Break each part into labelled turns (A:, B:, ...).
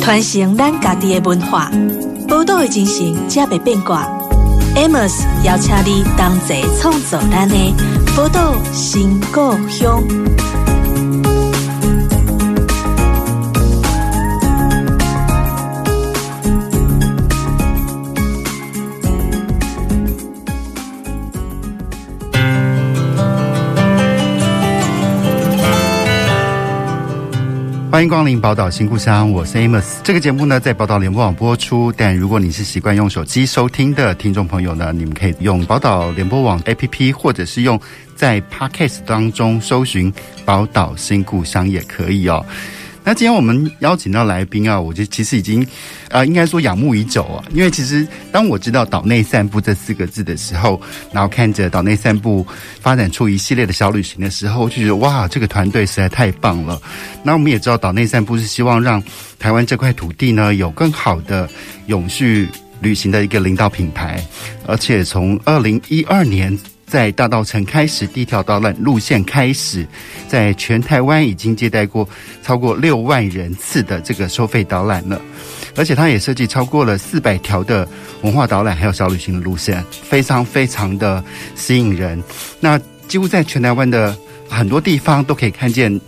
A: 传承咱家己的文化，宝岛的精神才袂变卦。Amos 邀请你同齐创造咱的宝岛新故乡。
B: 欢迎光临宝岛新故乡，我是 Amos。这个节目呢，在宝岛联播网播出。但如果你是习惯用手机收听的听众朋友呢，你们可以用宝岛联播网 APP，或者是用在 Podcast 当中搜寻“宝岛新故乡”也可以哦。那今天我们邀请到来宾啊，我就其实已经，呃，应该说仰慕已久啊。因为其实当我知道“岛内散步”这四个字的时候，然后看着“岛内散步”发展出一系列的小旅行的时候，我就觉得哇，这个团队实在太棒了。那我们也知道，“岛内散步”是希望让台湾这块土地呢有更好的永续旅行的一个领导品牌，而且从二零一二年。在大道城开始第一条导览路线开始，在全台湾已经接待过超过六万人次的这个收费导览了，而且它也设计超过了四百条的文化导览还有小旅行的路线，非常非常的吸引人。那几乎在全台湾的很多地方都可以看见。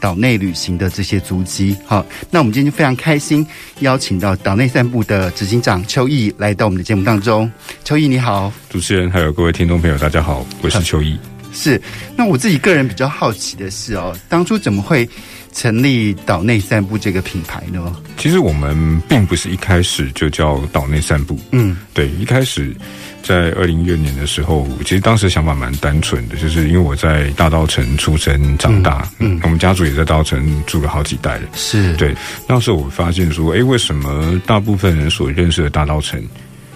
B: 岛内旅行的这些足迹，好，那我们今天就非常开心，邀请到岛内散步的执行长邱毅来到我们的节目当中。邱毅你好，
C: 主持人还有各位听众朋友，大家好，我是邱毅。
B: 是，那我自己个人比较好奇的是哦，当初怎么会成立岛内散步这个品牌呢？
C: 其实我们并不是一开始就叫岛内散步，嗯，对，一开始。在二零一二年的时候，其实当时想法蛮单纯的，就是因为我在大稻城出生长大，嗯，嗯，我们家族也在大稻城住了好几代了，
B: 是
C: 对。那时候我发现说，哎，为什么大部分人所认识的大稻城，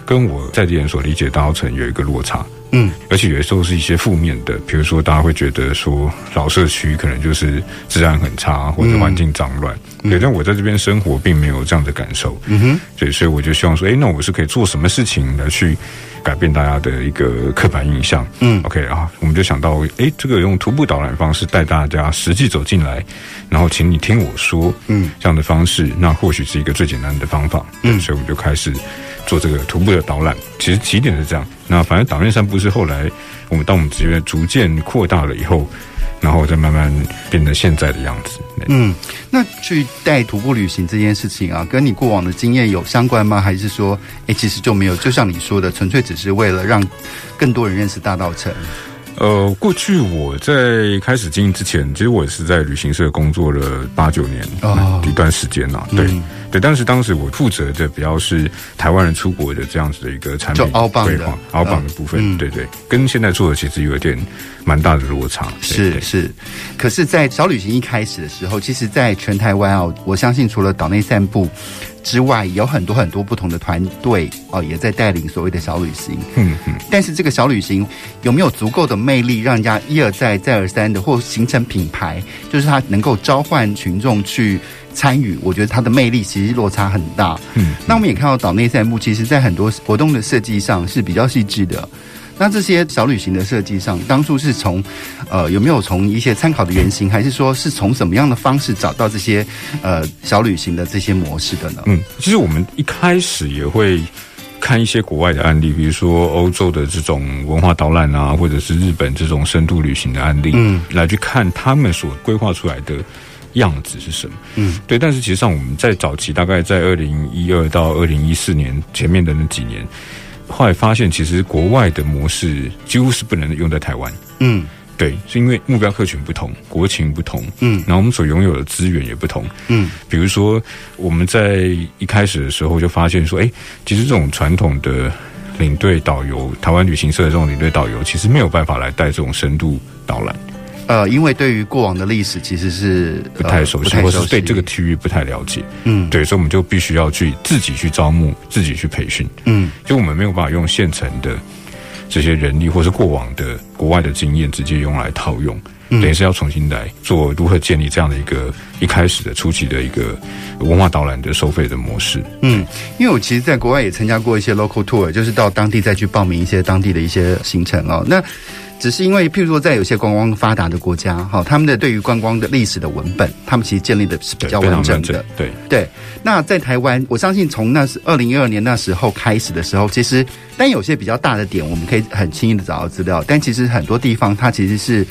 C: 跟我在地人所理解的大稻城有一个落差？嗯，而且有的时候是一些负面的，比如说大家会觉得说老社区可能就是治安很差，或者环境脏乱，嗯，对。但我在这边生活，并没有这样的感受，嗯哼，对，所以我就希望说，哎，那我是可以做什么事情来去。改变大家的一个刻板印象，嗯，OK 啊，我们就想到，哎，这个用徒步导览方式带大家实际走进来，然后请你听我说，嗯，这样的方式，那或许是一个最简单的方法，嗯，所以我们就开始做这个徒步的导览。其实起点是这样，那反正导览散步是后来我们当我们职业逐渐扩大了以后。然后再慢慢变成现在的样子。
B: 嗯，那去带徒步旅行这件事情啊，跟你过往的经验有相关吗？还是说，哎，其实就没有？就像你说的，纯粹只是为了让更多人认识大道城。
C: 呃，过去我在开始经营之前，其实我也是在旅行社工作了八九年哦，一段时间了。对、嗯、对，但是当时我负责的比较是台湾人出国的这样子的一个产品规划，凹榜的部分。嗯、对对，跟现在做的其实有点蛮大的落差。
B: 是是，可是，在小旅行一开始的时候，其实，在全台湾啊，我相信除了岛内散步。之外，有很多很多不同的团队哦，也在带领所谓的小旅行。嗯嗯。但是这个小旅行有没有足够的魅力，让人家一而再、再而三的，或形成品牌，就是它能够召唤群众去参与？我觉得它的魅力其实落差很大。嗯。那我们也看到岛内散步，其实在很多活动的设计上是比较细致的。那这些小旅行的设计上，当初是从，呃，有没有从一些参考的原型，还是说是从什么样的方式找到这些呃小旅行的这些模式的呢？
C: 嗯，其实我们一开始也会看一些国外的案例，比如说欧洲的这种文化导览啊，或者是日本这种深度旅行的案例，嗯，来去看他们所规划出来的样子是什么。嗯，对。但是其实上我们在早期，大概在二零一二到二零一四年前面的那几年。后来发现，其实国外的模式几乎是不能用在台湾。嗯，对，是因为目标客群不同，国情不同。嗯，然后我们所拥有的资源也不同。嗯，比如说我们在一开始的时候就发现说，哎，其实这种传统的领队导游，台湾旅行社的这种领队导游，其实没有办法来带这种深度导览。
B: 呃，因为对于过往的历史其实是
C: 不太熟悉，呃、或是对这个区域不太了解，嗯，对，所以我们就必须要去自己去招募，自己去培训，嗯，就我们没有办法用现成的这些人力，或是过往的国外的经验直接用来套用，嗯，等于是要重新来做如何建立这样的一个一开始的初期的一个文化导览的收费的模式，
B: 嗯，因为我其实在国外也参加过一些 local tour，就是到当地再去报名一些当地的一些行程哦，那。只是因为譬如说在有些观光发达的国家，哈，他们的对于观光的历史的文本，他们其实建立的是比较完整的。
C: 对
B: 对。那在台湾，我相信从那是二零一二年那时候开始的时候，其实但有些比较大的点，我们可以很轻易的找到资料，但其实很多地方它其实是。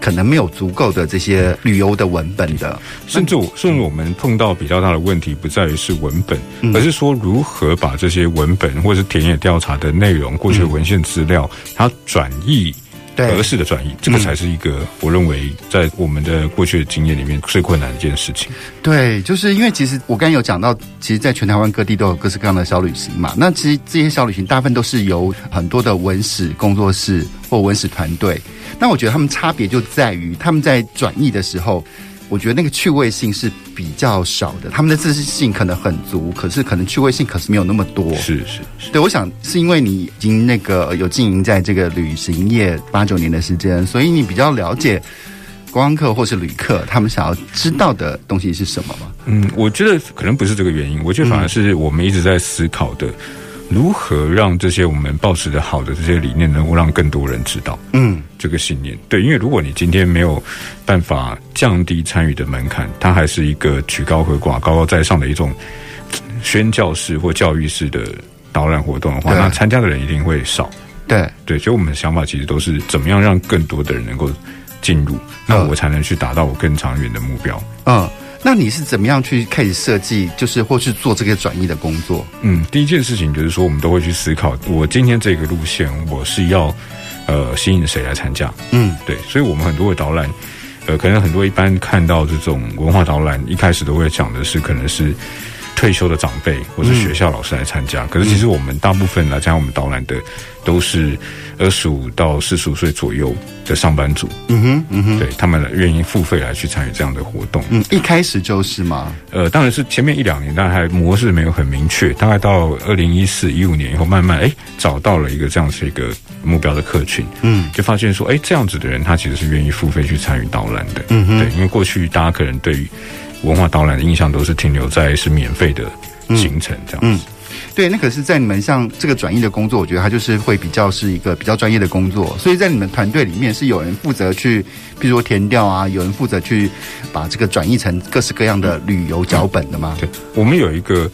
B: 可能没有足够的这些旅游的文本的，
C: 甚至我甚至我们碰到比较大的问题，不在于是文本，而是说如何把这些文本或者是田野调查的内容、过去文献资料，它转译合适的转移，这个才是一个我认为在我们的过去的经验里面最困难的一件事情。
B: 对，就是因为其实我刚才有讲到，其实，在全台湾各地都有各式各样的小旅行嘛。那其实这些小旅行大部分都是由很多的文史工作室或文史团队。那我觉得他们差别就在于，他们在转译的时候，我觉得那个趣味性是比较少的。他们的自信性可能很足，可是可能趣味性可是没有那么多。
C: 是是是，
B: 对，我想是因为你已经那个有经营在这个旅行业八九年的时间，所以你比较了解观光客或是旅客他们想要知道的东西是什么吗？
C: 嗯，我觉得可能不是这个原因，我觉得反而是我们一直在思考的。如何让这些我们保持的好的这些理念，能够让更多人知道？嗯，这个信念对，因为如果你今天没有办法降低参与的门槛，它还是一个曲高和寡、高高在上的一种宣教式或教育式的导览活动的话，那参加的人一定会少。
B: 对
C: 对，所以我们的想法其实都是怎么样让更多的人能够进入，那我才能去达到我更长远的目标。嗯。
B: 那你是怎么样去开始设计，就是或去做这个转移的工作？
C: 嗯，第一件事情就是说，我们都会去思考，我今天这个路线，我是要呃吸引谁来参加？嗯，对，所以我们很多的导览，呃，可能很多一般看到这种文化导览，一开始都会讲的是可能是退休的长辈或是学校老师来参加，嗯、可是其实我们大部分来参加我们导览的都是二十五到四十五岁左右的上班族，嗯哼，嗯哼，对，他们愿意付费来去参与这样的活动。
B: 嗯，一开始就是吗？
C: 呃，当然是前面一两年，但还模式没有很明确。大概到二零一四一五年以后，慢慢哎找到了一个这样子一个目标的客群，嗯，就发现说，哎，这样子的人他其实是愿意付费去参与导览的，嗯哼，对，因为过去大家可能对于文化导览的印象都是停留在是免费的行程这样子。嗯嗯
B: 对，那可是，在你们像这个转译的工作，我觉得它就是会比较是一个比较专业的工作。所以在你们团队里面，是有人负责去，比如说填调啊，有人负责去把这个转译成各式各样的旅游脚本的吗？
C: 对，我们有一个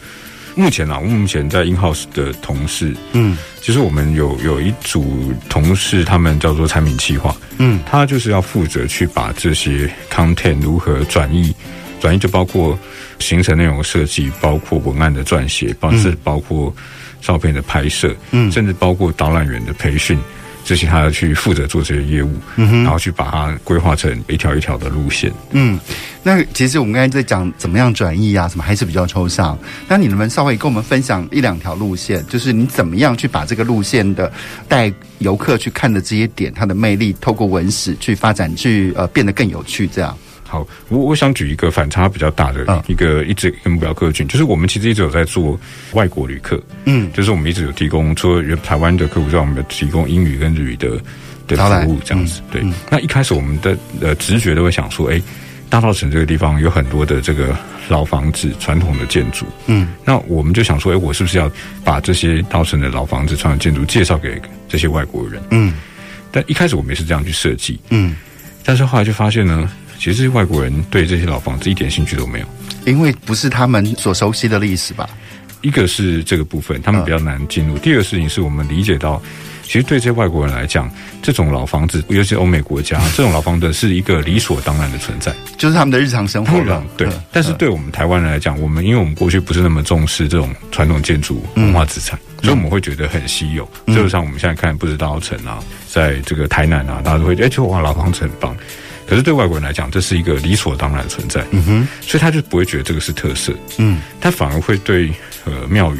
C: 目前啊，我们目前在 in house 的同事，嗯，其实我们有有一组同事，他们叫做产品企划，嗯，他就是要负责去把这些 content 如何转译。转译就包括行程内容设计，包括文案的撰写，包是包括照片的拍摄，嗯，甚至包括导览员的培训，这些他要去负责做这些业务，嗯，然后去把它规划成一条一条的路线。
B: 嗯，那其实我们刚才在讲怎么样转译啊，什么还是比较抽象。那你能不能稍微跟我们分享一两条路线，就是你怎么样去把这个路线的带游客去看的这些点，它的魅力，透过文史去发展，去呃变得更有趣，这样。
C: 好，我我想举一个反差比较大的一个一直一个目标客群，就是我们其实一直有在做外国旅客，嗯，就是我们一直有提供，除了台湾的客户之外，我们有提供英语跟日语的的服务这样子。对，那一开始我们的呃直觉都会想说，哎，大稻城这个地方有很多的这个老房子、传统的建筑，嗯，那我们就想说，哎，我是不是要把这些稻城的老房子、传统建筑介绍给这些外国人？嗯，但一开始我们也是这样去设计，嗯，但是后来就发现呢。其实这些外国人对这些老房子一点兴趣都没有，
B: 因为不是他们所熟悉的历史吧。
C: 一个是这个部分，他们比较难进入。第二个事情是我们理解到，其实对这些外国人来讲，这种老房子，尤其是欧美国家，这种老房子是一个理所当然的存在，
B: 就是他们的日常生活
C: 了。对，但是对我们台湾人来讲，我们因为我们过去不是那么重视这种传统建筑文化资产，所以我们会觉得很稀有。就像我们现在看，不知道城啊，在这个台南啊，大家都会觉得，哎，就哇，老房子很棒。可是对外国人来讲，这是一个理所当然的存在，嗯哼，所以他就不会觉得这个是特色，嗯，他反而会对呃庙宇，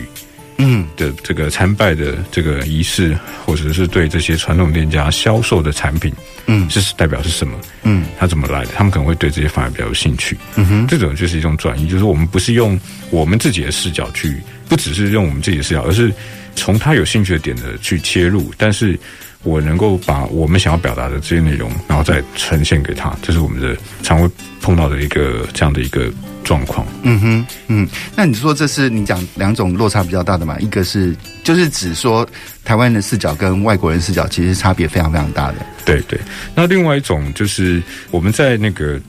C: 嗯。的这个参拜的这个仪式，或者是对这些传统店家销售的产品，嗯，这是代表是什么？嗯，他怎么来的？他们可能会对这些反而比较有兴趣，嗯哼，这种就是一种转移，就是我们不是用我们自己的视角去，不只是用我们自己的视角，而是从他有兴趣的点的去切入，但是。我能够把我们想要表达的这些内容，然后再呈现给他，这是我们的常会碰到的一个这样的一个状况。
B: 嗯哼，嗯，那你说这是你讲两种落差比较大的嘛？一个是就是指说台湾人的视角跟外国人视角其实差别非常非常大的。
C: 对对，那另外一种就是我们在那个。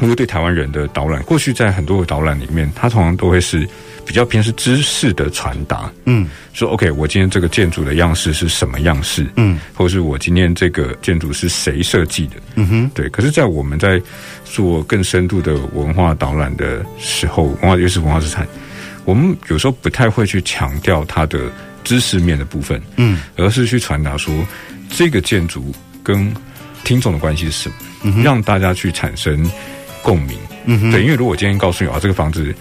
C: 如果对台湾人的导览，过去在很多的导览里面，它通常都会是比较偏是知识的传达。嗯，说 OK，我今天这个建筑的样式是什么样式？嗯，或者是我今天这个建筑是谁设计的？嗯哼，对。可是，在我们在做更深度的文化导览的时候，文化又是文化资产，我们有时候不太会去强调它的知识面的部分，嗯，而是去传达说这个建筑跟听众的关系是什么，嗯，让大家去产生。共鸣，嗯哼，对，因为如果我今天告诉你啊，这个房子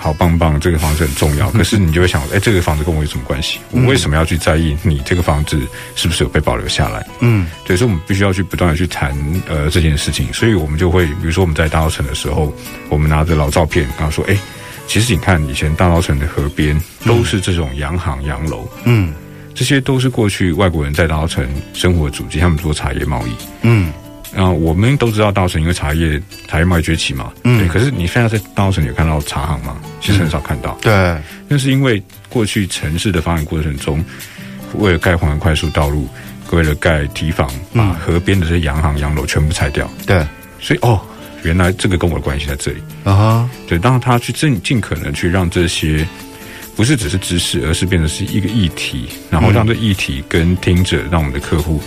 C: 好棒棒，这个房子很重要，可是你就会想，哎，这个房子跟我有什么关系？我为什么要去在意你这个房子是不是有被保留下来？嗯，对，所以我们必须要去不断的去谈呃这件事情，所以我们就会，比如说我们在大稻城的时候，我们拿着老照片，然后说，哎，其实你看以前大稻城的河边都是这种洋行洋楼，嗯，这些都是过去外国人在大稻城生活的足迹，他们做茶叶贸易，嗯。啊，我们都知道大稻城因为茶叶茶叶贸易崛起嘛，嗯，对。可是你现在在大稻城有看到茶行吗？其实很少看到。
B: 对，
C: 那是因为过去城市的发展过程中，为了盖环环快速道路，为了盖堤防，把河边的这些洋行洋楼全部拆掉。
B: 对，
C: 所以哦，原来这个跟我的关系在这里
B: 啊。
C: 对，当他去尽尽可能去让这些不是只是知识，而是变成是一个议题，然后让这议题跟听者，让我们的客户。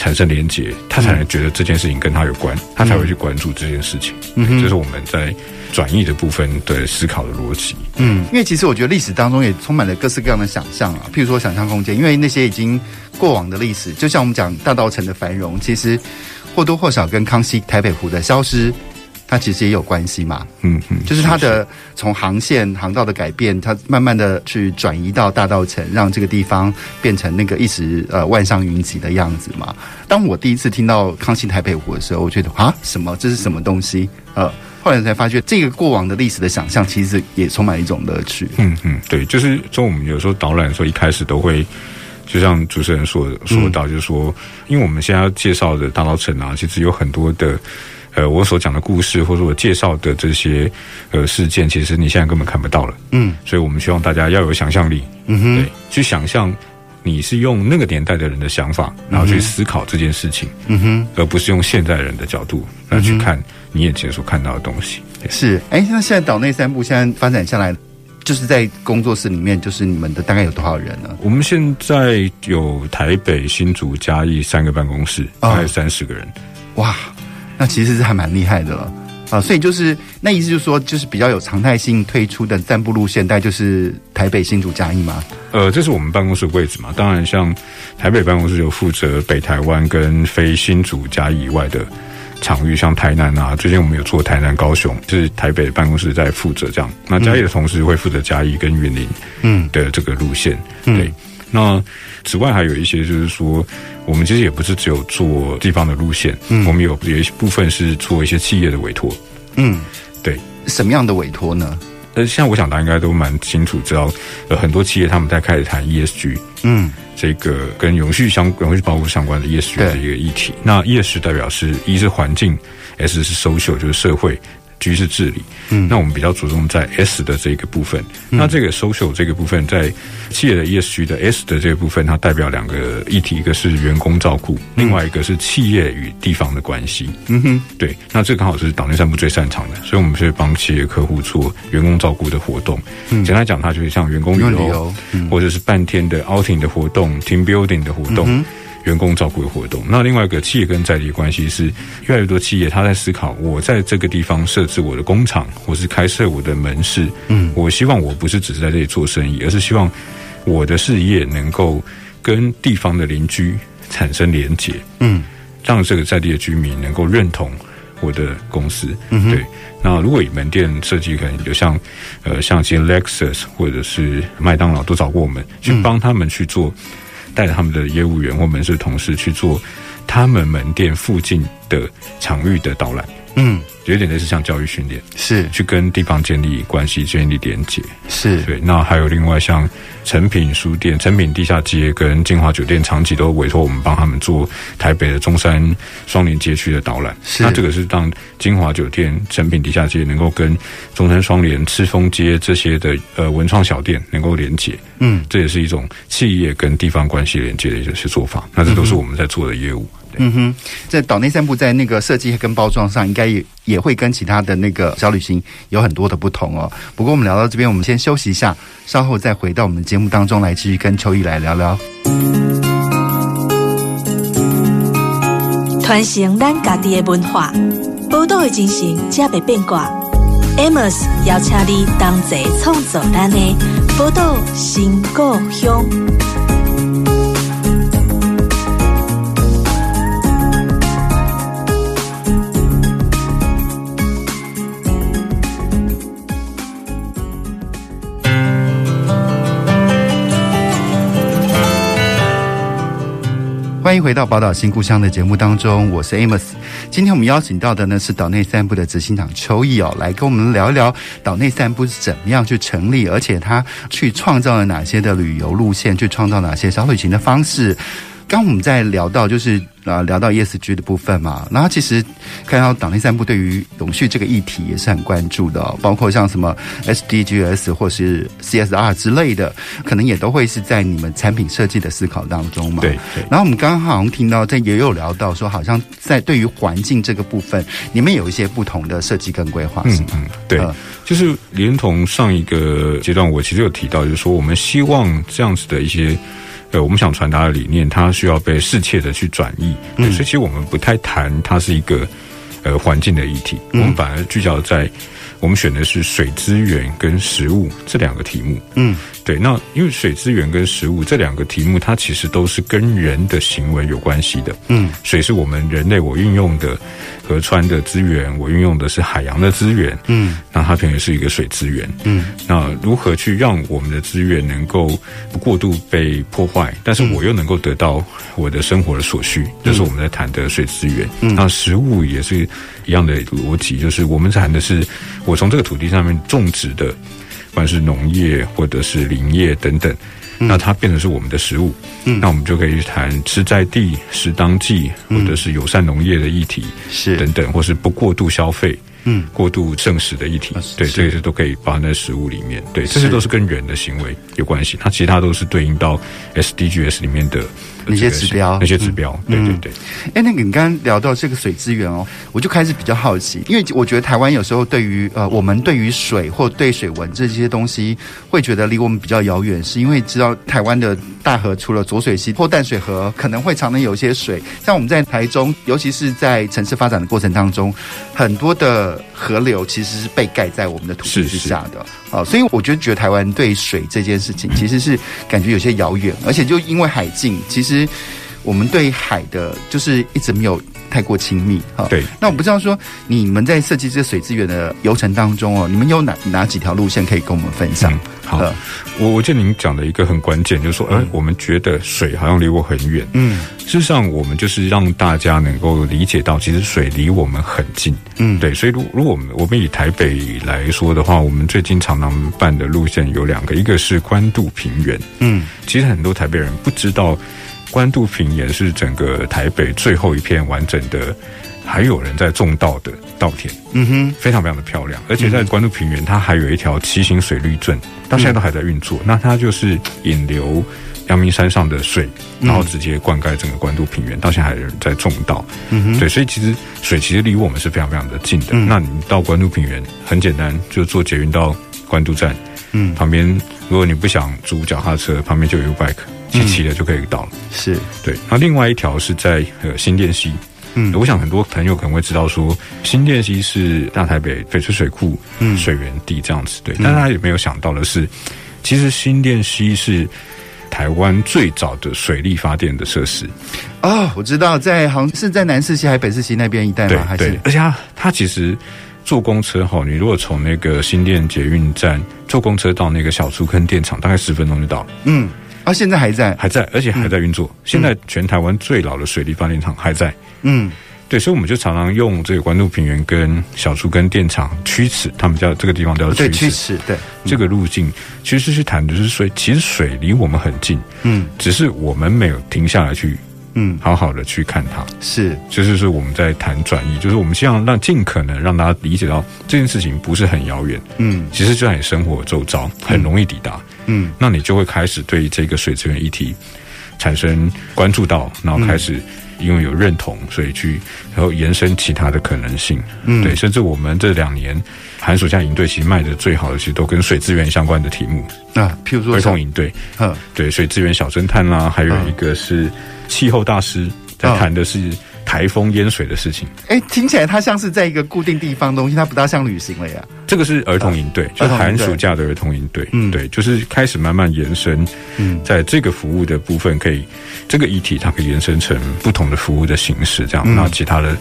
C: 产生连结，他才能觉得这件事情跟他有关，嗯、他才会去关注这件事情。嗯，这是我们在转译的部分的思考的逻辑。
B: 嗯，因为其实我觉得历史当中也充满了各式各样的想象啊，譬如说想象空间，因为那些已经过往的历史，就像我们讲大稻城的繁荣，其实或多或少跟康熙台北湖的消失。它其实也有关系嘛，嗯嗯，就是它的从航线航道的改变，它慢慢的去转移到大道城，让这个地方变成那个一时呃万象云集的样子嘛。当我第一次听到康熙台北湖的时候，我觉得啊，什么这是什么东西？呃，后来才发觉这个过往的历史的想象，其实也充满一种乐趣。
C: 嗯嗯，对，就是说我们有时候导览的时候，一开始都会就像主持人说说到，就是说，因为我们现在要介绍的大稻城啊，其实有很多的。呃，我所讲的故事，或者我介绍的这些呃事件，其实你现在根本看不到了。嗯，所以我们希望大家要有想象力，嗯哼，对，去想象你是用那个年代的人的想法，然后去思考这件事情，嗯哼，而不是用现代人的角度来去看你眼前所看到的东西。
B: 是，哎，那现在岛内三部现在发展下来，就是在工作室里面，就是你们的大概有多少人呢？
C: 我们现在有台北、新竹、嘉义三个办公室，大概三十个人。
B: 哇！那其实是还蛮厉害的了啊，所以就是那意思就是说，就是比较有常态性推出的散步路线，带就是台北、新竹、嘉义吗？
C: 呃，这是我们办公室的位置嘛。当然，像台北办公室有负责北台湾跟非新竹、嘉义以外的场域，像台南啊，最近我们有做台南、高雄，就是台北的办公室在负责这样。那嘉义的同事会负责嘉义跟云林嗯的这个路线，嗯、对。那此外还有一些，就是说，我们其实也不是只有做地方的路线，嗯，我们有有一部分是做一些企业的委托，嗯，对，
B: 什么样的委托呢？
C: 呃，像我想大家应该都蛮清楚，知道呃很多企业他们在开始谈 ESG，嗯，这个跟永续相永续保护相关的 ESG 的一个议题。那 ESG 代表是一是环境，S 是 social 就是社会。G 是治理，嗯，那我们比较着重在 S 的这个部分。嗯、那这个 social 这个部分，在企业的 ESG 的 S 的这个部分，它代表两个议题，一个是员工照顾，另外一个是企业与地方的关系。嗯哼，对，那这刚好是党内散步最擅长的，所以我们是帮企业客户做员工照顾的活动。嗯，简单讲，它就是像员工旅游，旅游嗯、或者是半天的 outing 的活动，team building 的活动。嗯员工照顾的活动，那另外一个企业跟在地关系是越来越多企业他在思考，我在这个地方设置我的工厂，或是开设我的门市，嗯，我希望我不是只是在这里做生意，而是希望我的事业能够跟地方的邻居产生连结，嗯，让这个在地的居民能够认同我的公司，嗯哼，对。那如果以门店设计，可能就像呃，像其实 Lexus 或者是麦当劳都找过我们去帮他们去做。带着他们的业务员或门市同事去做他们门店附近的场域的导览，嗯，有点类似像教育训练，
B: 是
C: 去跟地方建立关系、建立连结，
B: 是
C: 对。那还有另外像诚品书店、诚品地下街跟金华酒店，长期都委托我们帮他们做台北的中山双连街区的导览。
B: 是
C: 那这个是让金华酒店、诚品地下街能够跟中山双连、赤峰街这些的呃文创小店能够连结。
B: 嗯，
C: 这也是一种企业跟地方关系连接的一些做法。那这都是我们在做的业务。
B: 嗯嗯哼，在岛内散步在那个设计跟包装上，应该也也会跟其他的那个小旅行有很多的不同哦。不过我们聊到这边，我们先休息一下，稍后再回到我们节目当中来继续跟秋意来聊聊。
A: 传承咱家己的文化，宝岛的精神才袂变卦。Amos 邀请你同齐创造咱的宝岛新故乡。
B: 欢迎回到《宝岛新故乡》的节目当中，我是 Amos。今天我们邀请到的呢是岛内散步的执行长邱毅哦，来跟我们聊一聊岛内散步是怎么样去成立，而且他去创造了哪些的旅游路线，去创造哪些小旅行的方式。刚我们在聊到就是啊聊到 ESG 的部分嘛，然后其实看到党内散步对于永续这个议题也是很关注的，哦，包括像什么 SDGs 或是 CSR 之类的，可能也都会是在你们产品设计的思考当中嘛。
C: 对对。
B: 然后我们刚刚好像听到，在也有聊到说，好像在对于环境这个部分，你们有一些不同的设计跟规划，是吗？
C: 嗯，嗯，对，呃、就是连同上一个阶段，我其实有提到，就是说我们希望这样子的一些。呃，我们想传达的理念，它需要被适切的去转译，嗯，所以其实我们不太谈它是一个呃环境的议题，嗯，我们反而聚焦在我们选的是水资源跟食物这两个题目，嗯，对，那因为水资源跟食物这两个题目，它其实都是跟人的行为有关系的，嗯，水是我们人类我运用的。河川的资源，我运用的是海洋的资源，嗯，那它等于是一个水资源，嗯，那如何去让我们的资源能够不过度被破坏，但是我又能够得到我的生活的所需，这、嗯。就是我们在谈的水资源。嗯，那食物也是一样的逻辑，就是我们谈的是我从这个土地上面种植的，不管是农业或者是林业等等。那它变成是我们的食物，嗯，那我们就可以去谈吃在地、食当季，或者是友善农业的议题，是。等等，或是不过度消费。嗯，过度剩食的议题，对，这些都可以包含在食物里面。对，这些都是跟人的行为有关系。它其他都是对应到 SDGs 里面的
B: 那些指标，
C: 那些指标。嗯、对对对。哎、
B: 欸，那个你刚刚聊到这个水资源哦，我就开始比较好奇，因为我觉得台湾有时候对于呃，我们对于水或对水文这些东西，会觉得离我们比较遥远，是因为知道台湾的大河除了浊水溪或淡水河，可能会常常有一些水。像我们在台中，尤其是在城市发展的过程当中，很多的。河流其实是被盖在我们的土地之下的，啊，所以我就觉得台湾对水这件事情其实是感觉有些遥远，而且就因为海禁，其实我们对海的就是一直没有太过亲密，哈。对。那我不知道说你们在设计这个水资源的流程当中哦，你们有哪哪几条路线可以跟我们分享？嗯好，
C: 我我记得您讲的一个很关键，就是说，哎、嗯，我们觉得水好像离我很远。嗯，事实上，我们就是让大家能够理解到，其实水离我们很近。嗯，对，所以如如果我们我们以台北来说的话，我们最近常常办的路线有两个，一个是关渡平原。嗯，其实很多台北人不知道，关渡平原是整个台北最后一片完整的。还有人在种稻的稻田，嗯哼，非常非常的漂亮。而且在关渡平原，它还有一条七星水绿圳，到现在都还在运作。嗯、那它就是引流阳明山上的水，然后直接灌溉整个关渡平原，到现在还有人在种稻。嗯哼，对，所以其实水其实离我们是非常非常的近的。嗯、那你到关渡平原很简单，就坐捷运到关渡站，嗯，旁边如果你不想租脚踏车，旁边就有 U-Bike，骑骑了就可以到了。是对。那另外一条是在呃新店溪。嗯，我想很多朋友可能会知道说，新店溪是大台北翡翠水库水源地这样子，对。但他也没有想到的是，其实新店溪是台湾最早的水力发电的设施。
B: 哦，我知道，在好像是在南四溪还是北四溪那边一带吗？还是？
C: 而且它它其实坐公车哈，你如果从那个新店捷运站坐公车到那个小竹坑电厂，大概十分钟就到了。嗯。
B: 啊，现在还在，
C: 还在，而且还在运作。嗯、现在全台湾最老的水力发电厂还在。嗯，对，所以我们就常常用这个关渡平原跟小竹根电厂曲尺，他们叫这个地方叫曲池，
B: 曲池，对，
C: 这个路径其实是谈的是水，其实水离我们很近，
B: 嗯，
C: 只是我们没有停下来去。嗯，好好的去看它，
B: 是，
C: 就是说我们在谈转移，就是我们希望让尽可能让大家理解到这件事情不是很遥远，
B: 嗯，
C: 其实就在你生活周遭，很容易抵达，
B: 嗯，
C: 那你就会开始对这个水资源议题产生关注到，然后开始因为有认同，所以去然后延伸其他的可能性，嗯，对，甚至我们这两年寒暑假营队其实卖的最好的，其实都跟水资源相关的题目
B: 啊，譬如说
C: 儿童营队，
B: 嗯，
C: 对，水资源小侦探啦，还有一个是。气候大师在谈的是台风淹水的事情。
B: 哎、哦，听起来它像是在一个固定地方东西，它不大像旅行了呀。
C: 这个是儿童营队，就是寒暑假的儿童营队。嗯，对，就是开始慢慢延伸。嗯，在这个服务的部分，可以这个议题它可以延伸成不同的服务的形式，这样。那、嗯、其他的。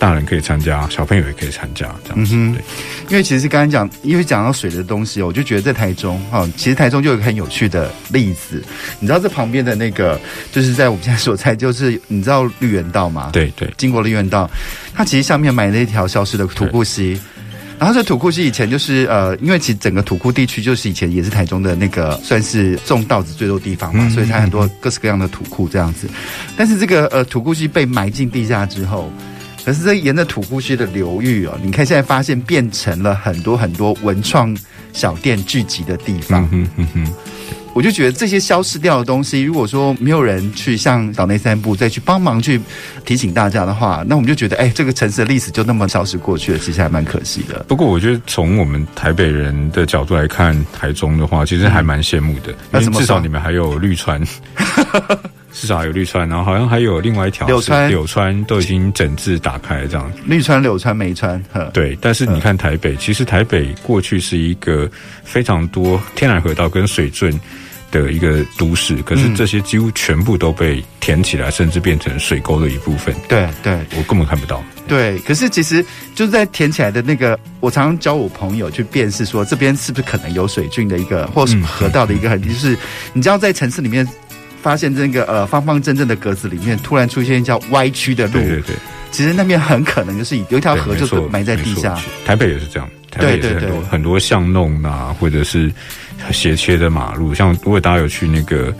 C: 大人可以参加，小朋友也可以参加，这样子。嗯、对，
B: 因为其实刚刚讲，因为讲到水的东西，我就觉得在台中哈，其实台中就有一个很有趣的例子。你知道这旁边的那个，就是在我们现在所在，就是你知道绿园道吗？
C: 对对，
B: 经过了院道，它其实上面埋了一条消失的土库溪。然后这土库溪以前就是呃，因为其实整个土库地区就是以前也是台中的那个算是种稻子最多地方嘛，嗯、所以它很多各式各样的土库这样子。但是这个呃土库溪被埋进地下之后。可是这沿着土库溪的流域哦，你看现在发现变成了很多很多文创小店聚集的地方。
C: 嗯嗯嗯，
B: 我就觉得这些消失掉的东西，如果说没有人去向岛内散步再去帮忙去提醒大家的话，那我们就觉得哎，这个城市的历史就那么消失过去了，其实还蛮可惜的。
C: 不过我觉得从我们台北人的角度来看，台中的话，其实还蛮羡慕的。那、嗯、至少你们还有绿川。至少有绿川，然后好像还有另外一条柳川，柳川都已经整治打开了这样。
B: 绿川、柳川、梅川，
C: 对。但是你看台北，其实台北过去是一个非常多天然河道跟水圳的一个都市，可是这些几乎全部都被填起来，甚至变成水沟的一部分。
B: 对对，
C: 我根本看不到。
B: 对，可是其实就是在填起来的那个，我常常教我朋友去辨识，说这边是不是可能有水圳的一个，或是河道的一个痕迹。就是你知道，在城市里面。发现这个呃方方正正的格子里面，突然出现一条歪曲的路。
C: 对对对，
B: 其实那边很可能就是有一条河，就是埋在地下。
C: 台北也是这样，台北也是很多很多巷弄啊，或者是斜切的马路。像如果大家有去那个。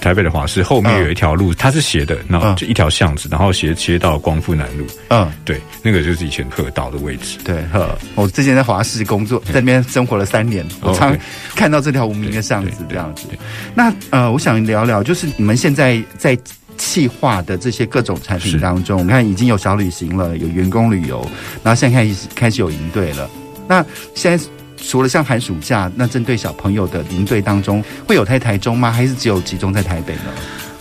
C: 台北的华视后面有一条路，嗯、它是斜的，然后就一条巷子，然后斜切到光复南路。嗯，对，那个就是以前河道的位置。
B: 对，呵，我之前在华师工作，在那边生活了三年，我常看到这条无名的巷子这样子。那呃，我想聊聊，就是你们现在在企划的这些各种产品当中，我们看已经有小旅行了，有员工旅游，然后现在开始开始有营队了。那现在。除了像寒暑假，那针对小朋友的营队当中，会有在台中吗？还是只有集中在台北呢？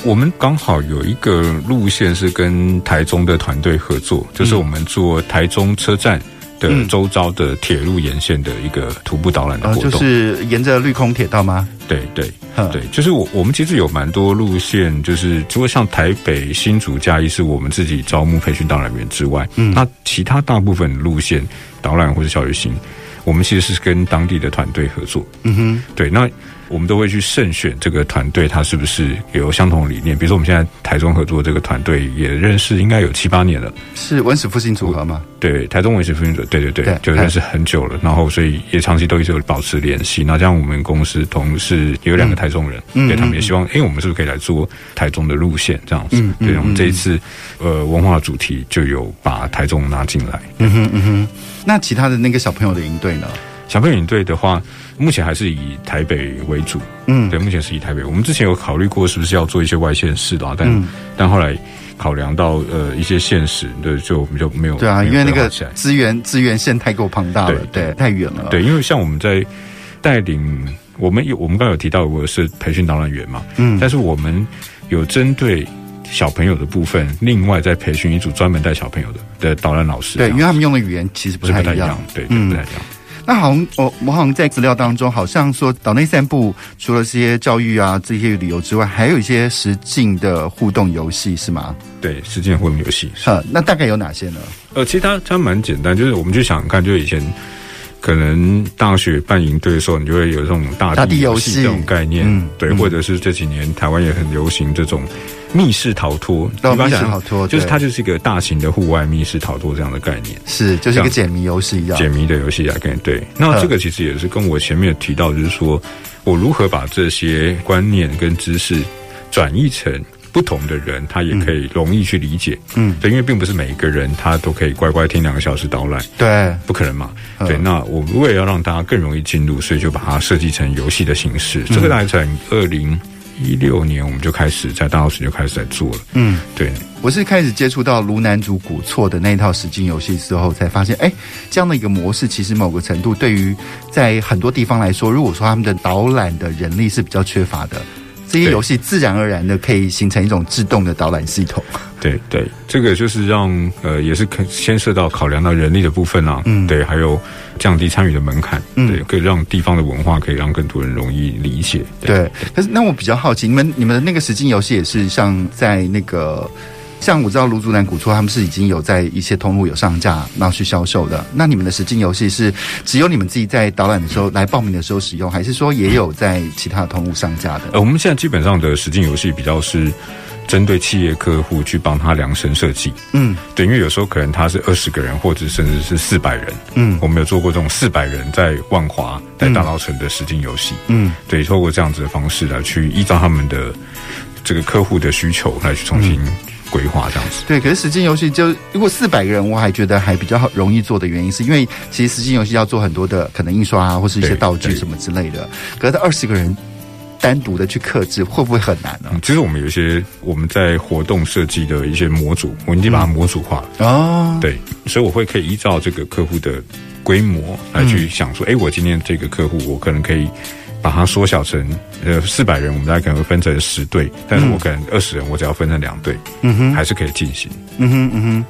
C: 我们刚好有一个路线是跟台中的团队合作，就是我们做台中车站的周遭的铁路沿线的一个徒步导览的活动，
B: 嗯呃、就是沿着绿空铁道吗？
C: 对对对，就是我我们其实有蛮多路线，就是除了像台北、新竹、嘉义是我们自己招募培训导览员之外，嗯，那其他大部分路线导览或者小旅行。我们其实是跟当地的团队合作，
B: 嗯哼，
C: 对，那我们都会去慎选这个团队，他是不是有相同的理念？比如说，我们现在台中合作这个团队也认识，应该有七八年了，
B: 是文史复兴组合吗？
C: 对，台中文史复兴组，对对对，对就认识很久了，然后所以也长期都一直有保持联系。那这样我们公司同事也有两个台中人，嗯、对他们也希望，哎、嗯，我们是不是可以来做台中的路线这样子？嗯，对，我们这一次呃文化主题就有把台中拿进来。
B: 嗯哼嗯哼。那其他的那个小朋友的营队呢？
C: 小朋友营队的话，目前还是以台北为主。嗯，对，目前是以台北。我们之前有考虑过是不是要做一些外县市的，但、嗯、但后来考量到呃一些现实，对，就就没有。
B: 对啊，因为那个资源资源线太过庞大了，对，对太远了。
C: 对，因为像我们在带领，我们有我们刚刚有提到我是培训导览员嘛，嗯，但是我们有针对。小朋友的部分，另外再培训一组专门带小朋友的的导览老师。
B: 对，因为他们用的语言其实不太一样。一样
C: 对，对，不太一样。
B: 那好像我我好像在资料当中，好像说岛内散步除了这些教育啊这些旅游之外，还有一些实境的互动游戏，是吗？
C: 对，实境互动游戏。
B: 呃，那大概有哪些呢？
C: 呃，其实它它蛮简单，就是我们就想看，就是以前可能大学办营队的时候，你就会有这种大地游戏这种概念，嗯、对，或者是这几年台湾也很流行这种密室逃脱。
B: 哦、密室逃脱
C: 就是它就是一个大型的户外密室逃脱这样的概念，
B: 是就是一个解谜游戏一样，
C: 解谜的游戏啊，概念对。那这个其实也是跟我前面提到，就是说我如何把这些观念跟知识转译成。不同的人，他也可以容易去理解，嗯，对，因为并不是每一个人他都可以乖乖听两个小时导览，
B: 对，
C: 不可能嘛，嗯、对。那我们为了要让大家更容易进入，所以就把它设计成游戏的形式。嗯、这个大概在二零一六年，我们就开始在大老师就开始在做了，嗯，对。
B: 我是开始接触到卢南族古错的那一套实境游戏之后，才发现，哎，这样的一个模式，其实某个程度对于在很多地方来说，如果说他们的导览的人力是比较缺乏的。这些游戏自然而然的可以形成一种自动的导览系统。
C: 对对，这个就是让呃，也是牵涉到考量到人力的部分啊。嗯，对，还有降低参与的门槛。嗯，对，可以让地方的文化可以让更多人容易理解。
B: 对，对，可是那我比较好奇，你们你们的那个实境游戏也是像在那个。像我知道卢竹南古厝他们是已经有在一些通路有上架，然后去销售的。那你们的实境游戏是只有你们自己在导览的时候来报名的时候使用，还是说也有在其他的通路上架的？
C: 呃，我们现在基本上的实境游戏比较是针对企业客户去帮他量身设计。嗯，对，因为有时候可能他是二十个人，或者甚至是四百人。嗯，我们有做过这种四百人在万华、在大稻城的实境游戏。嗯，对，透过这样子的方式来去依照他们的这个客户的需求来去重新。规划这样子，
B: 对。可是实境游戏就如果四百个人，我还觉得还比较容易做的原因，是因为其实实境游戏要做很多的可能印刷啊，或是一些道具什么之类的。可是二十个人单独的去克制，会不会很难呢？
C: 其实我们有一些我们在活动设计的一些模组，我已经把它模组化了。哦、嗯，对，所以我会可以依照这个客户的规模来去想说，哎、嗯，我今天这个客户，我可能可以。把它缩小成呃四百人，我们大概可能会分成十队，但是我可能二十人，我只要分成两队，嗯哼，还是可以进行，
B: 嗯哼嗯哼。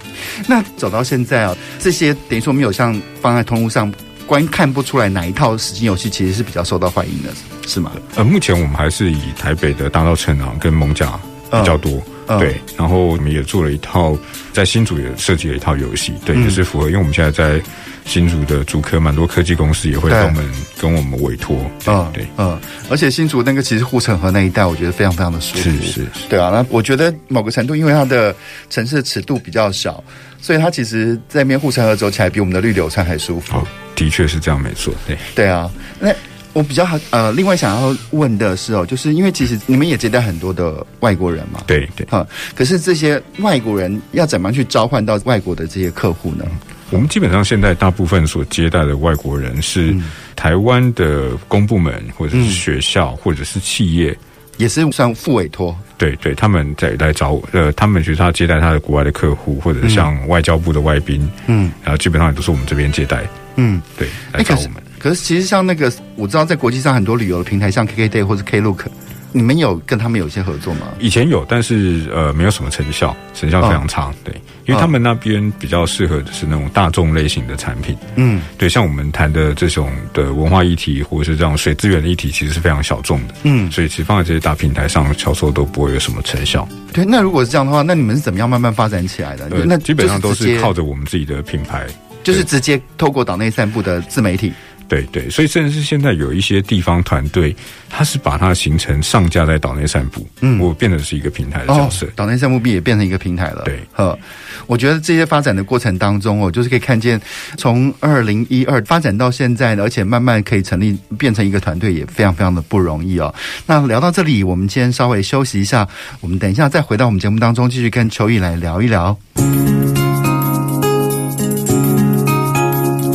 B: 那走到现在啊，这些等于说没有像放在通路上，观看不出来哪一套实境游戏其实是比较受到欢迎的，是吗？
C: 呃，目前我们还是以台北的大道城啊跟艋舺比较多，嗯、对，然后我们也做了一套在新竹也设计了一套游戏，对，也、就是符合，因为我们现在在。新竹的竹科蛮多科技公司也会跟我们跟我们委托，嗯，对，嗯，
B: 而且新竹那个其实护城河那一带，我觉得非常非常的舒服，
C: 是是是，
B: 对啊，那我觉得某个程度，因为它的城市的尺度比较小，所以它其实在那边护城河走起来比我们的绿柳川还舒服。
C: 哦，的确是这样，没错，对，
B: 对啊。那我比较好，呃，另外想要问的是哦，就是因为其实你们也接待很多的外国人嘛，
C: 对对，
B: 哈，可是这些外国人要怎么样去召唤到外国的这些客户呢？
C: 我们基本上现在大部分所接待的外国人是台湾的公部门，或者是学校，或者是企业，
B: 也是算副委托。
C: 对对，他们在来找我，呃，他们其实他接待他的国外的客户，或者像外交部的外宾，嗯，然后基本上也都是我们这边接待，嗯，对，来找我们。
B: 可是其实像那个，我知道在国际上很多旅游的平台，像 KKday 或者 Klook。你们有跟他们有一些合作吗？
C: 以前有，但是呃，没有什么成效，成效非常差。哦、对，因为他们那边比较适合的是那种大众类型的产品。嗯，对，像我们谈的这种的文化议题，或者是这种水资源的议题，其实是非常小众的。嗯，所以其实放在这些大平台上，销售都不会有什么成效。
B: 对，那如果是这样的话，那你们是怎么样慢慢发展起来的？呃、那
C: 基本上都是靠着我们自己的品牌，
B: 就是直接透过岛内散步的自媒体。
C: 对对，所以甚至是现在有一些地方团队，他是把它的行程上架在岛内散步，嗯，我变成是一个平台的角色，
B: 岛内散步币也变成一个平台了。
C: 对，
B: 呵，我觉得这些发展的过程当中，哦，就是可以看见从二零一二发展到现在，而且慢慢可以成立变成一个团队，也非常非常的不容易哦。那聊到这里，我们先稍微休息一下，我们等一下再回到我们节目当中，继续跟秋意来聊一聊。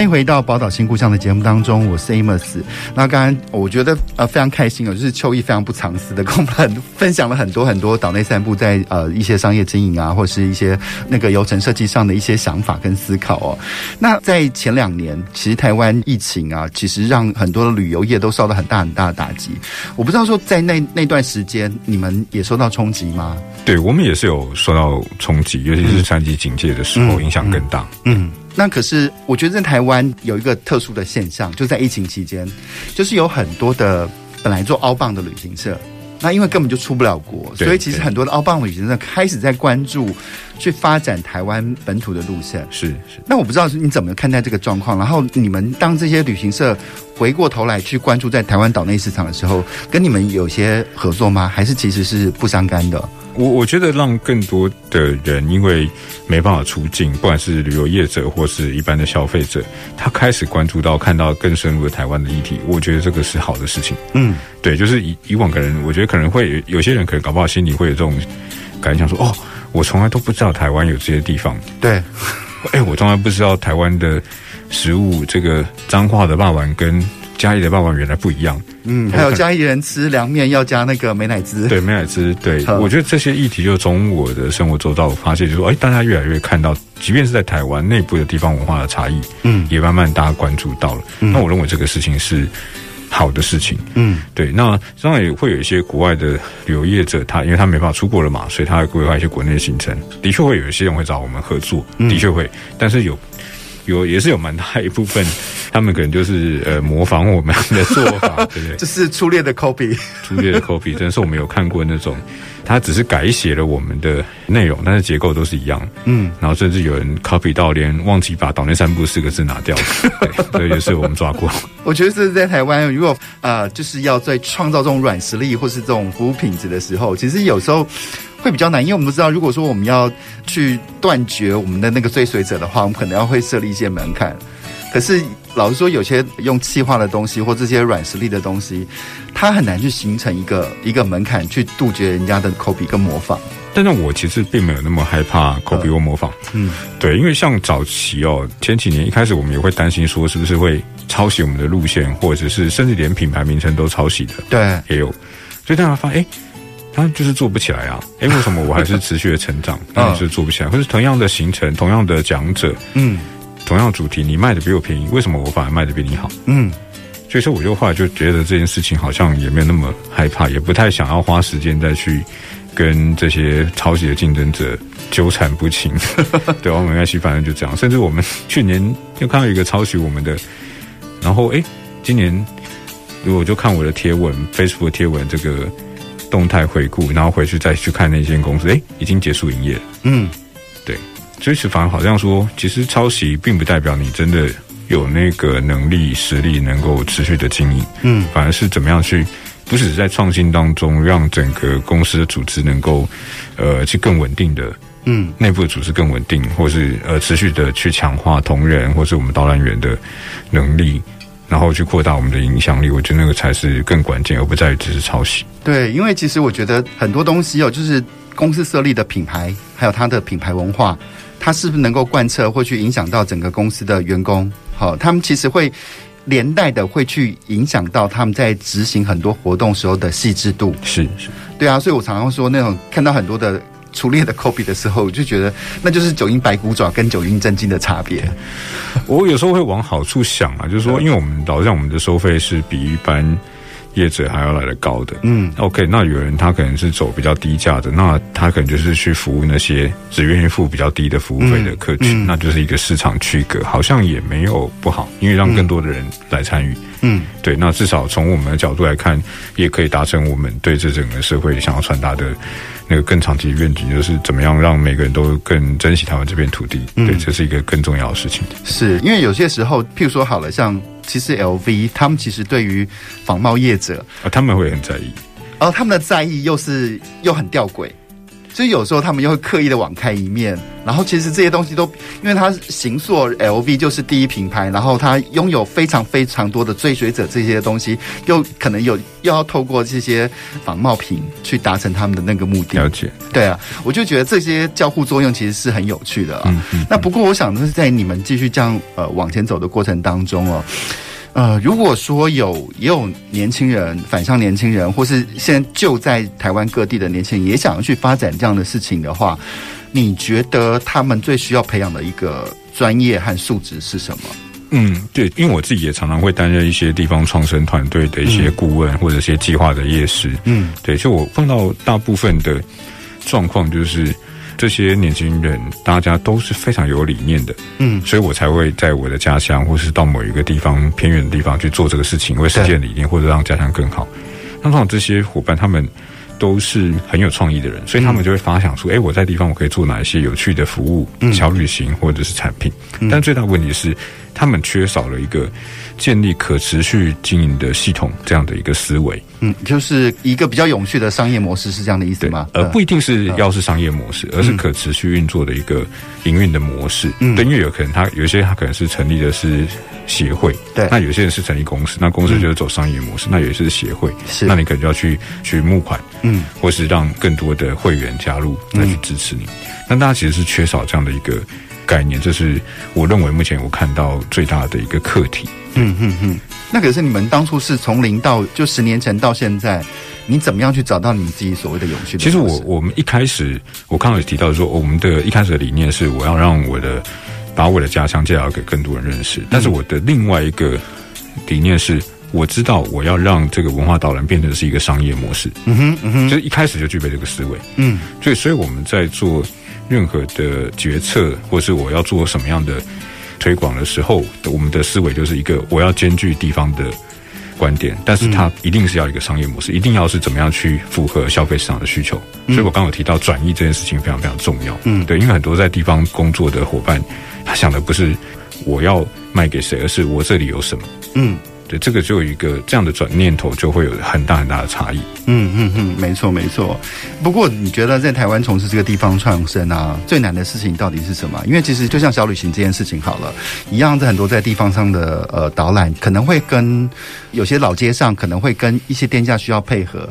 B: 欢欢迎回到宝岛新故乡的节目当中，我是 Amos。那刚刚我觉得呃非常开心哦，就是秋意非常不藏私的跟我们分享了很多很多岛内散步在呃一些商业经营啊，或是一些那个游程设计上的一些想法跟思考哦。那在前两年，其实台湾疫情啊，其实让很多的旅游业都受到很大很大的打击。我不知道说在那那段时间，你们也受到冲击吗？
C: 对，我们也是有受到冲击，尤其是三级警戒的时候，影响更大。
B: 嗯。嗯那可是，我觉得在台湾有一个特殊的现象，就在疫情期间，就是有很多的本来做 outbound 的旅行社，那因为根本就出不了国，所以其实很多的 outbound 旅行社开始在关注去发展台湾本土的路线。
C: 是是。
B: 那我不知道你怎么看待这个状况？然后你们当这些旅行社回过头来去关注在台湾岛内市场的时候，跟你们有些合作吗？还是其实是不相干的？
C: 我我觉得让更多的人因为没办法出境，不管是旅游业者或是一般的消费者，他开始关注到看到更深入的台湾的议题，我觉得这个是好的事情。嗯，对，就是以以往可能我觉得可能会有些人可能搞不好心里会有这种感想说，哦，我从来都不知道台湾有这些地方。
B: 对，
C: 哎，我从来不知道台湾的食物，这个脏化的肉圆跟。嘉义的爸爸原来不一样，
B: 嗯，还有嘉义人吃凉面要加那个美乃滋，
C: 对，美乃滋，对，我觉得这些议题就从我的生活周到我发现，就是说，哎，大家越来越看到，即便是在台湾内部的地方文化的差异，嗯，也慢慢大家关注到了。嗯，那我认为这个事情是好的事情，嗯，对。那当然也会有一些国外的旅游业者，他因为他没办法出国了嘛，所以他会规划一些国内的行程，的确会有一些人会找我们合作，的确会，但是有。有也是有蛮大一部分，他们可能就是呃模仿我们的做法，对不对？
B: 这是粗略的 copy，
C: 粗略的 copy，真是我们有看过那种，他只是改写了我们的内容，但是结构都是一样。嗯，然后甚至有人 copy 到连忘记把“岛内三部”四个字拿掉了，对，这也是我们抓过。
B: 我觉得是在台湾，如果呃就是要在创造这种软实力或是这种服务品质的时候，其实有时候。会比较难，因为我们都知道，如果说我们要去断绝我们的那个追随者的话，我们可能要会设立一些门槛。可是老实说，有些用气化的东西或这些软实力的东西，它很难去形成一个一个门槛，去杜绝人家的 copy 跟模仿。
C: 但是我其实并没有那么害怕 copy 或模仿。嗯，对，因为像早期哦，前几年一开始我们也会担心说，是不是会抄袭我们的路线，或者是甚至连品牌名称都抄袭的。
B: 对，
C: 也有。所以大家发现，哎。他就是做不起来啊！哎，为什么我还是持续的成长，但是做不起来？或是同样的行程，同样的讲者，嗯，同样主题，你卖的比我便宜，为什么我反而卖的比你好？嗯，所以说我就后来就觉得这件事情好像也没有那么害怕，也不太想要花时间再去跟这些抄袭的竞争者纠缠不清。对，我们没关系，反正就这样。甚至我们去年就看到一个抄袭我们的，然后哎，今年如果就看我的贴文，Facebook 贴文这个。动态回顾，然后回去再去看那间公司，哎，已经结束营业了。嗯，对，所以反而好像说，其实抄袭并不代表你真的有那个能力、实力能够持续的经营。嗯，反而是怎么样去，不只是在创新当中让整个公司的组织能够，呃，去更稳定的，嗯，内部的组织更稳定，或是呃持续的去强化同仁或是我们导览员的能力。然后去扩大我们的影响力，我觉得那个才是更关键，而不在于只是抄袭。
B: 对，因为其实我觉得很多东西哦，就是公司设立的品牌，还有它的品牌文化，它是不是能够贯彻或去影响到整个公司的员工？好，他们其实会连带的会去影响到他们在执行很多活动时候的细致度。
C: 是是，
B: 对啊，所以我常常说那种看到很多的。粗劣的 copy 的时候，我就觉得那就是九阴白骨爪跟九阴真经的差别。
C: 我有时候会往好处想啊，就是说，因为我们老实讲，我们的收费是比一般业者还要来的高的。嗯，OK，那有人他可能是走比较低价的，那他可能就是去服务那些只愿意付比较低的服务费的客群，嗯嗯、那就是一个市场区隔，好像也没有不好，因为让更多的人来参与。嗯，对，那至少从我们的角度来看，也可以达成我们对这整个社会想要传达的。那个更长期的愿景就是怎么样让每个人都更珍惜台湾这片土地，嗯、对，这是一个更重要的事情。
B: 是因为有些时候，譬如说好了，像其实 LV 他们其实对于仿冒业者
C: 啊，他们会很在意，
B: 而、哦、他们的在意又是又很吊诡，所以有时候他们又会刻意的网开一面，然后其实这些东西都，因为它行塑 LV 就是第一品牌，然后它拥有非常非常多的追随者，这些东西又可能有又要透过这些仿冒品去达成他们的那个目的。
C: 了解，
B: 对啊，我就觉得这些交互作用其实是很有趣的啊。嗯嗯。那不过我想的是，在你们继续这样呃往前走的过程当中哦。呃，如果说有也有年轻人返乡，年轻人或是现在就在台湾各地的年轻人也想要去发展这样的事情的话，你觉得他们最需要培养的一个专业和素质是什么？
C: 嗯，对，因为我自己也常常会担任一些地方创生团队的一些顾问或者一些计划的业师。嗯，对，所以我碰到大部分的状况就是。这些年轻人，大家都是非常有理念的，嗯，所以我才会在我的家乡，或是到某一个地方偏远的地方去做这个事情，为实践理念或者让家乡更好。那通常这些伙伴，他们都是很有创意的人，所以他们就会发想出，哎、嗯，我在地方我可以做哪一些有趣的服务、小旅行或者是产品。嗯、但最大问题是，他们缺少了一个。建立可持续经营的系统，这样的一个思维，
B: 嗯，就是一个比较永续的商业模式，是这样的意思吗？
C: 呃，不一定是要是商业模式，而是可持续运作的一个营运的模式。嗯，对，因为有可能他有些他可能是成立的是协会，对，那有些人是成立公司，那公司就是走商业模式，那有些是协会，是，那你可能就要去去募款，嗯，或是让更多的会员加入来去支持你。但大家其实是缺少这样的一个概念，这是我认为目前我看到最大的一个课题。
B: 嗯嗯嗯，那可是你们当初是从零到就十年前到现在，你怎么样去找到你自己所谓的永续的？
C: 其实我我们一开始，我刚刚有提到说，我们的一开始的理念是我要让我的把我的家乡介绍给更多人认识。但是我的另外一个理念是，我知道我要让这个文化导览变成是一个商业模式。嗯哼嗯哼，就是一开始就具备这个思维。嗯，所以所以我们在做任何的决策，或是我要做什么样的。推广的时候，我们的思维就是一个我要兼具地方的观点，但是它一定是要一个商业模式，一定要是怎么样去符合消费市场的需求。所以我刚刚有提到转移这件事情非常非常重要。嗯，对，因为很多在地方工作的伙伴，他想的不是我要卖给谁，而是我这里有什么。嗯。对，这个就有一个这样的转念头，就会有很大很大的差异。
B: 嗯嗯嗯，没错没错。不过你觉得在台湾从事这个地方创生啊，最难的事情到底是什么？因为其实就像小旅行这件事情好了，一样，在很多在地方上的呃导览，可能会跟有些老街上可能会跟一些店家需要配合。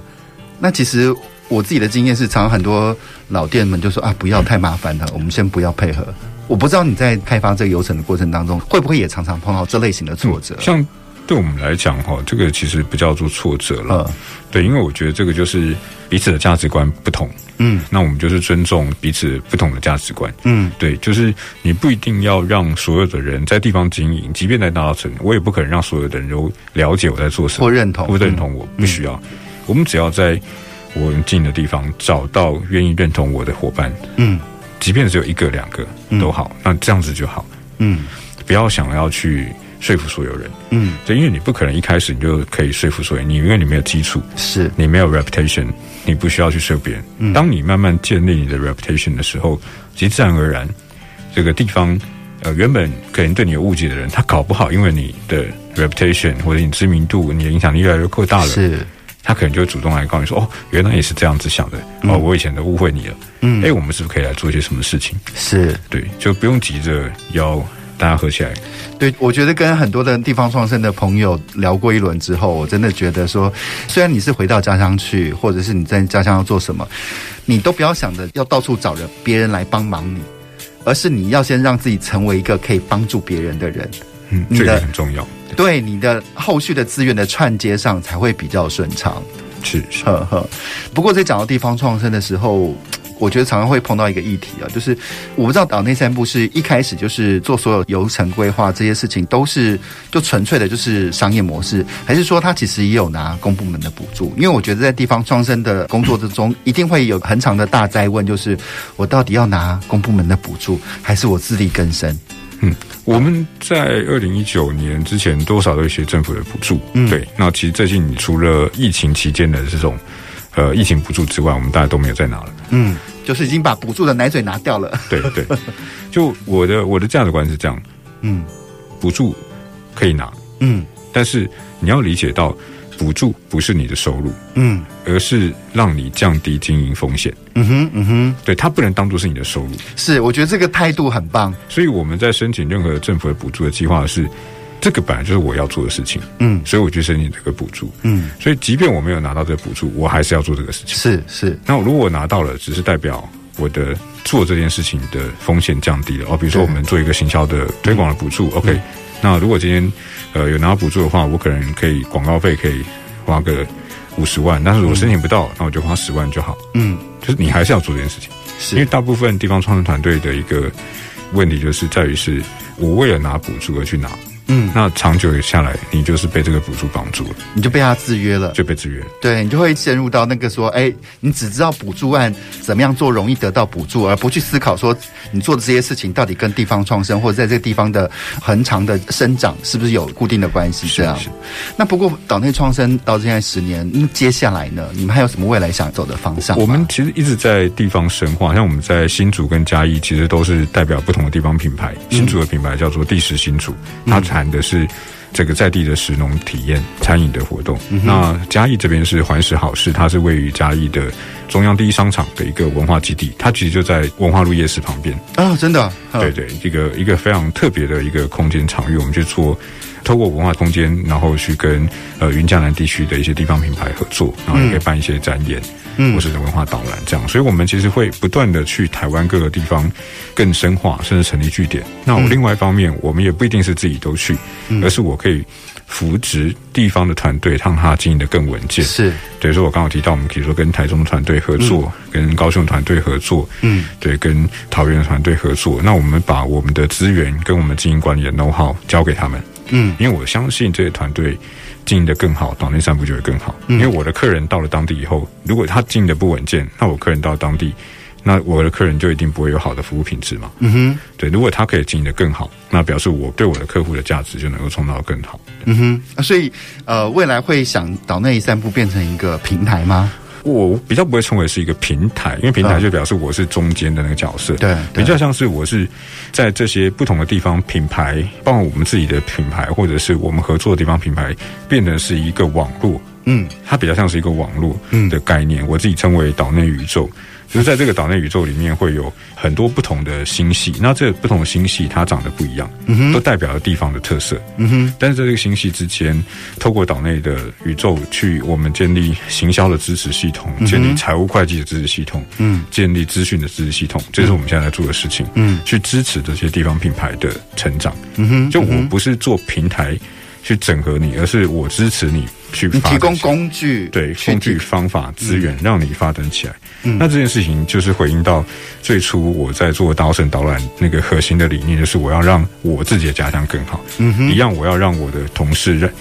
B: 那其实我自己的经验是，常常很多老店们就说啊，不要太麻烦了，我们先不要配合。我不知道你在开发这个流程的过程当中，会不会也常常碰到这类型的挫折？
C: 嗯、像。对我们来讲，哈，这个其实不叫做挫折了，嗯，对，因为我觉得这个就是彼此的价值观不同，嗯，那我们就是尊重彼此不同的价值观，嗯，对，就是你不一定要让所有的人在地方经营，即便在大稻城，我也不可能让所有的人都了解我在做什么，
B: 或认同，
C: 或认同我，不需要，嗯，我们只要在我们经营的地方找到愿意认同我的伙伴，嗯，即便只有一个两个都好，嗯，那这样子就好，嗯，不要想要去。说服所有人，嗯，就，因为你不可能一开始你就可以说服所有人，你因为你没有基础，是。你没有 reputation，你不需要去说服别人。嗯，当你慢慢建立你的 reputation 的时候，其实自然而然，这个地方，呃，原本可能对你有误解的人，他搞不好因为你的 reputation 或者你知名度，你的影响力越来越扩大了，是，他可能就会主动来告诉你说，哦，原来也是这样子想的，哦，我以前都误会你了，嗯，哎，我们是不是可以来做一些什么事情？是。对，就不用急着要。大家合起来，
B: 对，我觉得跟很多的地方创生的朋友聊过一轮之后，我真的觉得说，虽然你是回到家乡去，或者是你在家乡要做什么，你都不要想着要到处找人别人来帮忙你，而是你要先让自己成为一个可以帮助别人的人。
C: 嗯，这个很重要。
B: 对，你的后续的资源的串接上才会比较顺畅。
C: 是，是，
B: 呵呵。不过在讲到地方创生的时候。我觉得常常会碰到一个议题啊，就是我不知道岛内散步是一开始就是做所有游程规划这些事情都是就纯粹的就是商业模式，还是说他其实也有拿公部门的补助？因为我觉得在地方创生的工作之中，一定会有很长的大灾问，就是我到底要拿公部门的补助，还是我自力更生？
C: 嗯，我们在二零一九年之前多少都有一些政府的补助，嗯，对。那其实最近除了疫情期间的这种。呃，疫情补助之外，我们大家都没有再拿了。
B: 嗯，就是已经把补助的奶嘴拿掉了。
C: 对对，就我的我的价值观是这样。嗯，补助可以拿。嗯，但是你要理解到，补助不是你的收入，
B: 嗯，
C: 而是让你降低经营风险。
B: 嗯哼，嗯哼，
C: 对，它不能当做是你的收入。
B: 是，我觉得这个态度很棒。
C: 所以我们在申请任何政府的补助的计划是，这个本来就是我要做的事情。
B: 嗯，
C: 所以我去申请这个补助。
B: 嗯，
C: 所以即便我没有拿到这个补助，我还是要做这个事情。
B: 是是。
C: 那如果我拿到了，只是代表我的做这件事情的风险降低了。哦，比如说我们做一个行销的推广的补助。OK，嗯，那如果今天呃有拿到补助的话，我可能可以广告费可以花个五十万，但是我申请不到，嗯，那我就花十万就好。
B: 嗯，
C: 就是你还是要做这件事情。
B: 是
C: 因为大部分地方创生团队的一个问题，就是在于是我为了拿补助而去拿。
B: 嗯，
C: 那长久下来，你就是被这个补助绑住了，
B: 你就被他制约了，
C: 就被制约了。
B: 对，你就会陷入到那个说，哎，你只知道补助案怎么样做容易得到补助，而不去思考说你做的这些事情到底跟地方创生或者在这个地方的恒长的生长是不是有固定的关系？这样。
C: 是是
B: 那不过岛内创生到现在十年，那接下来呢？你们还有什么未来想走的方向？
C: 我们其实一直在地方深化，像我们在新竹跟嘉义，其实都是代表不同的地方品牌。新竹的品牌叫做第十新竹，它谈的是。这个在地的食农体验餐饮的活动，嗯、那嘉义这边是环食好事，它是位于嘉义的中央第一商场的一个文化基地，它其实就在文化路夜市旁边。
B: 啊、哦，真的，
C: 哦、对对，一个一个非常特别的一个空间场域，我们去做透过文化空间，然后去跟呃云嘉南地区的一些地方品牌合作，然后也可以办一些展演。嗯。嗯，或是文化导览这样，所以我们其实会不断的去台湾各个地方更深化，甚至成立据点。那我另外一方面，我们也不一定是自己都去，而是我可以扶植地方的团队，让它经营的更稳健。
B: 是，
C: 对，所以我刚刚提到，我们可以说跟台中团队合作，跟高雄团队合作，嗯，对，跟桃园的团队合作。那我们把我们的资源跟我们经营管理的 know how 交给他们，嗯，因为我相信这些团队。经营的更好，岛内散步就会更好。因为我的客人到了当地以后，如果他经营的不稳健，那我客人到当地，那我的客人就一定不会有好的服务品质嘛。
B: 嗯哼，
C: 对。如果他可以经营的更好，那表示我对我的客户的价值就能够创造更好。
B: 嗯哼，所以呃，未来会想岛内散步变成一个平台吗？
C: 我比较不会称为是一个平台，因为平台就表示我是中间的那个角色，
B: 对，
C: 比较像是我是在这些不同的地方品牌，包括我们自己的品牌，或者是我们合作的地方品牌，变成是一个网络，
B: 嗯，
C: 它比较像是一个网络的概念，我自己称为岛内宇宙。就是在这个岛内宇宙里面，会有很多不同的星系。那这不同的星系，它长得不一样，嗯，都代表了地方的特色，
B: 嗯哼。
C: 但是在这个星系之间，透过岛内的宇宙去，我们建立行销的支持系统，建立财务会计的支持系统，嗯，建立资讯的支持系统，这是我们现在在做的事情，嗯，去支持这些地方品牌的成长，嗯哼。就我不是做平台去整合你，而是我支持你去
B: 提供工具，
C: 对，工具、方法、资源，让你发展起来。嗯、那这件事情就是回应到最初我在做大稻埕导览那个核心的理念，就是我要让我自己的家乡更好。嗯哼，一样我要让我的同事认，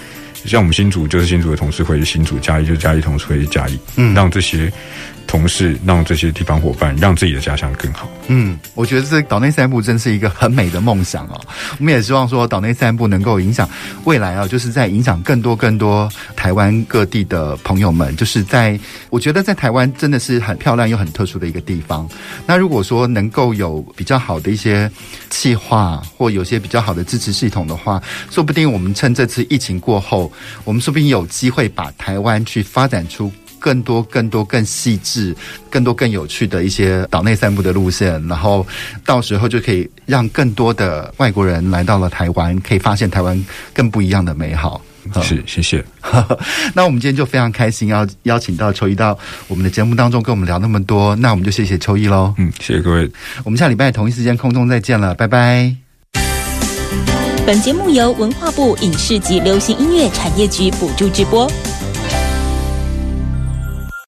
C: 像我们新竹就是新竹的同事会去新竹，嘉义就是嘉义同事会去嘉义，嗯，让这些。同事让这些地方伙伴让自己的家乡更好。
B: 嗯，我觉得这岛内散步真是一个很美的梦想哦。我们也希望说岛内散步能够影响未来啊，就是在影响更多更多台湾各地的朋友们。就是在我觉得在台湾真的是很漂亮又很特殊的一个地方。那如果说能够有比较好的一些计划或有些比较好的支持系统的话，说不定我们趁这次疫情过后，我们说不定有机会把台湾去发展出。更多、更多、更细致、更多、更有趣的一些岛内散步的路线，然后到时候就可以让更多的外国人来到了台湾，可以发现台湾更不一样的美好。
C: 是，谢谢。
B: 那我们今天就非常开心，要邀请到邱毅到我们的节目当中跟我们聊那么多，那我们就谢谢秋意喽。
C: 嗯，谢谢各位。
B: 我们下礼拜同一时间空中再见了，拜拜。
A: 本节目由文化部影视及流行音乐产业局补助直播。